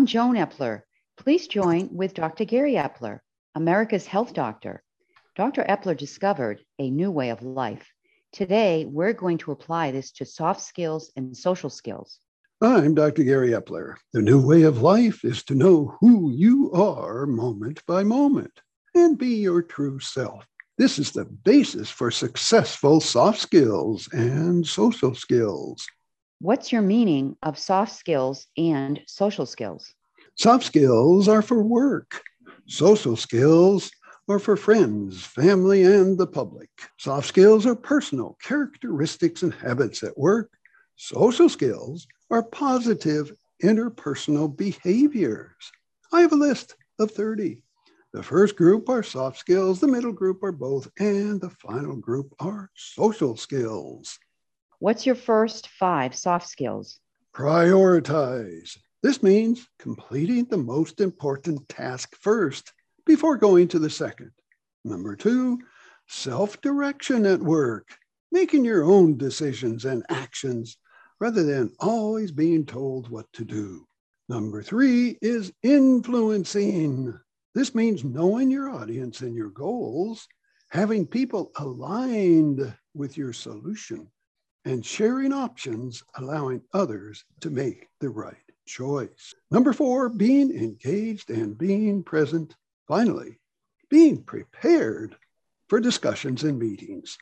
I'm Joan Epler. Please join with Dr. Gary Epler, America's health doctor. Dr. Epler discovered a new way of life. Today, we're going to apply this to soft skills and social skills. I'm Dr. Gary Epler. The new way of life is to know who you are moment by moment and be your true self. This is the basis for successful soft skills and social skills. What's your meaning of soft skills and social skills? Soft skills are for work. Social skills are for friends, family, and the public. Soft skills are personal characteristics and habits at work. Social skills are positive interpersonal behaviors. I have a list of 30. The first group are soft skills, the middle group are both, and the final group are social skills. What's your first five soft skills? Prioritize. This means completing the most important task first before going to the second. Number two, self direction at work, making your own decisions and actions rather than always being told what to do. Number three is influencing. This means knowing your audience and your goals, having people aligned with your solution, and sharing options, allowing others to make the right choice. Number four, being engaged and being present. Finally, being prepared for discussions and meetings.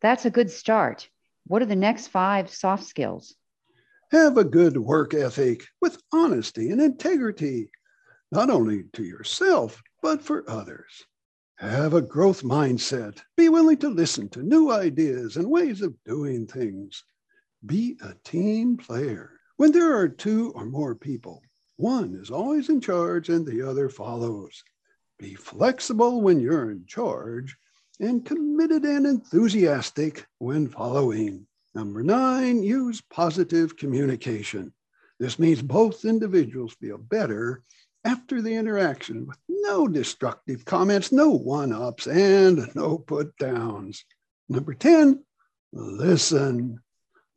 That's a good start. What are the next five soft skills? Have a good work ethic with honesty and integrity, not only to yourself, but for others. Have a growth mindset. Be willing to listen to new ideas and ways of doing things. Be a team player. When there are two or more people, one is always in charge and the other follows. Be flexible when you're in charge and committed and enthusiastic when following. Number nine, use positive communication. This means both individuals feel better after the interaction with no destructive comments, no one ups, and no put downs. Number 10, listen.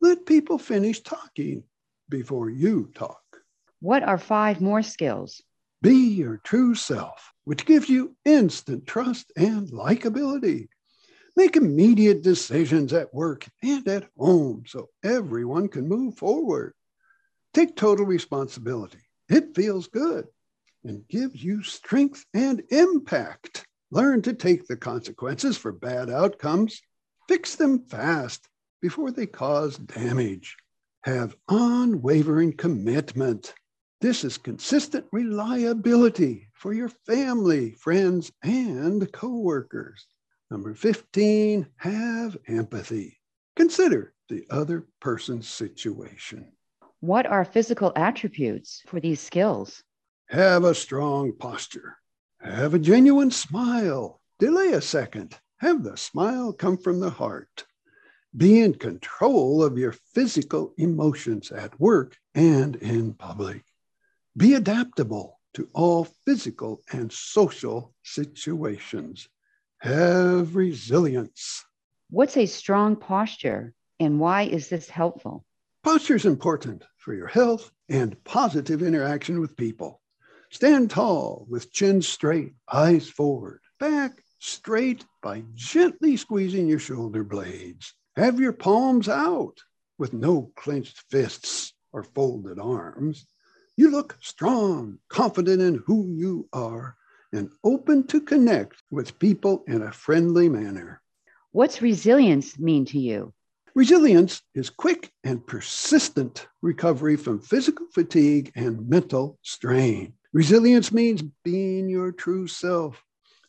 Let people finish talking before you talk. What are five more skills? Be your true self, which gives you instant trust and likability. Make immediate decisions at work and at home so everyone can move forward. Take total responsibility. It feels good and gives you strength and impact. Learn to take the consequences for bad outcomes, fix them fast before they cause damage. Have unwavering commitment. This is consistent reliability for your family, friends, and coworkers. Number 15, have empathy. Consider the other person's situation. What are physical attributes for these skills? Have a strong posture. Have a genuine smile. Delay a second. Have the smile come from the heart. Be in control of your physical emotions at work and in public. Be adaptable to all physical and social situations. Have resilience. What's a strong posture and why is this helpful? Posture is important for your health and positive interaction with people. Stand tall with chin straight, eyes forward, back straight by gently squeezing your shoulder blades. Have your palms out with no clenched fists or folded arms. You look strong, confident in who you are, and open to connect with people in a friendly manner. What's resilience mean to you? Resilience is quick and persistent recovery from physical fatigue and mental strain. Resilience means being your true self,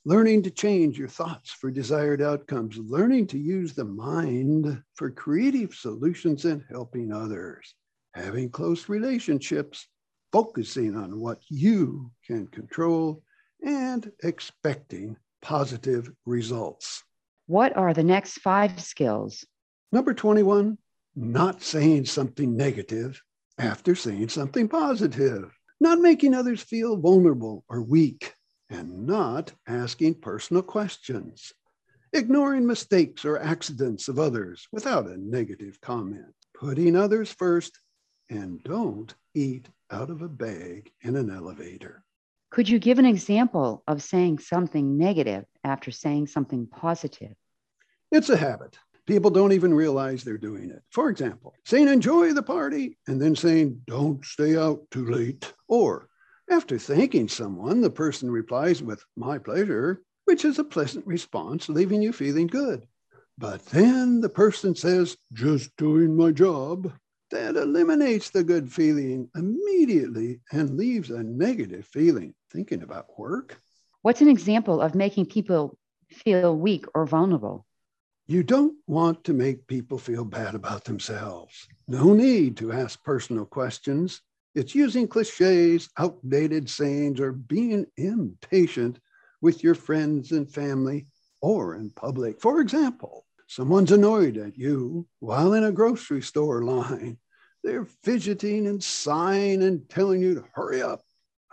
learning to change your thoughts for desired outcomes, learning to use the mind for creative solutions and helping others, having close relationships, focusing on what you can control, and expecting positive results. What are the next five skills? Number 21, not saying something negative after saying something positive, not making others feel vulnerable or weak, and not asking personal questions, ignoring mistakes or accidents of others without a negative comment, putting others first, and don't eat out of a bag in an elevator. Could you give an example of saying something negative after saying something positive? It's a habit. People don't even realize they're doing it. For example, saying enjoy the party and then saying don't stay out too late. Or after thanking someone, the person replies with my pleasure, which is a pleasant response, leaving you feeling good. But then the person says, just doing my job. That eliminates the good feeling immediately and leaves a negative feeling thinking about work. What's an example of making people feel weak or vulnerable? You don't want to make people feel bad about themselves. No need to ask personal questions. It's using cliches, outdated sayings, or being impatient with your friends and family or in public. For example, someone's annoyed at you while in a grocery store line. They're fidgeting and sighing and telling you to hurry up.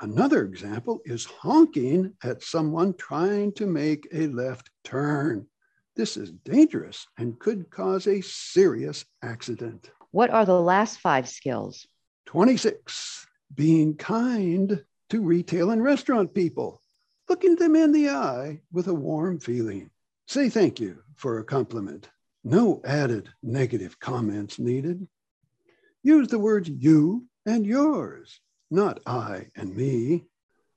Another example is honking at someone trying to make a left turn. This is dangerous and could cause a serious accident. What are the last five skills? 26. Being kind to retail and restaurant people. Looking them in the eye with a warm feeling. Say thank you for a compliment. No added negative comments needed. Use the words you and yours, not I and me.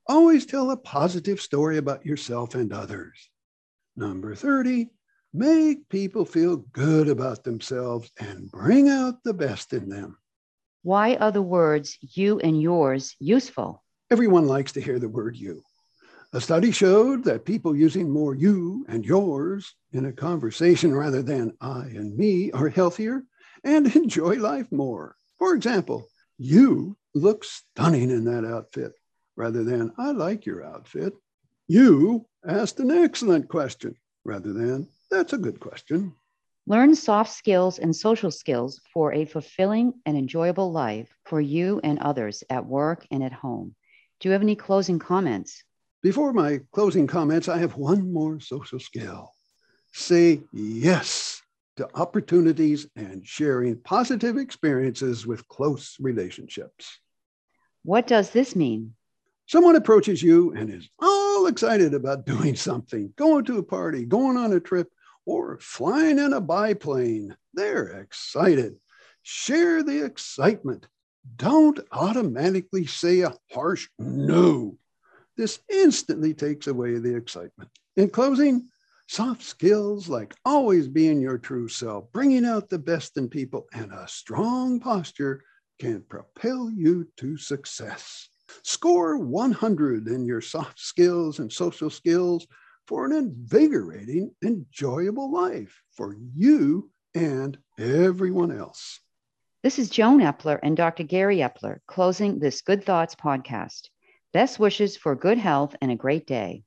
Always tell a positive story about yourself and others. Number 30, Make people feel good about themselves and bring out the best in them. Why are the words you and yours useful? Everyone likes to hear the word you. A study showed that people using more you and yours in a conversation rather than I and me are healthier and enjoy life more. For example, you look stunning in that outfit rather than I like your outfit. You asked an excellent question rather than that's a good question. Learn soft skills and social skills for a fulfilling and enjoyable life for you and others at work and at home. Do you have any closing comments? Before my closing comments, I have one more social skill. Say yes to opportunities and sharing positive experiences with close relationships. What does this mean? Someone approaches you and is all excited about doing something, going to a party, going on a trip, or flying in a biplane. They're excited. Share the excitement. Don't automatically say a harsh no. This instantly takes away the excitement. In closing, soft skills like always being your true self, bringing out the best in people, and a strong posture can propel you to success. Score 100 in your soft skills and social skills for an invigorating, enjoyable life for you and everyone else. This is Joan Epler and Dr. Gary Epler closing this Good Thoughts podcast. Best wishes for good health and a great day.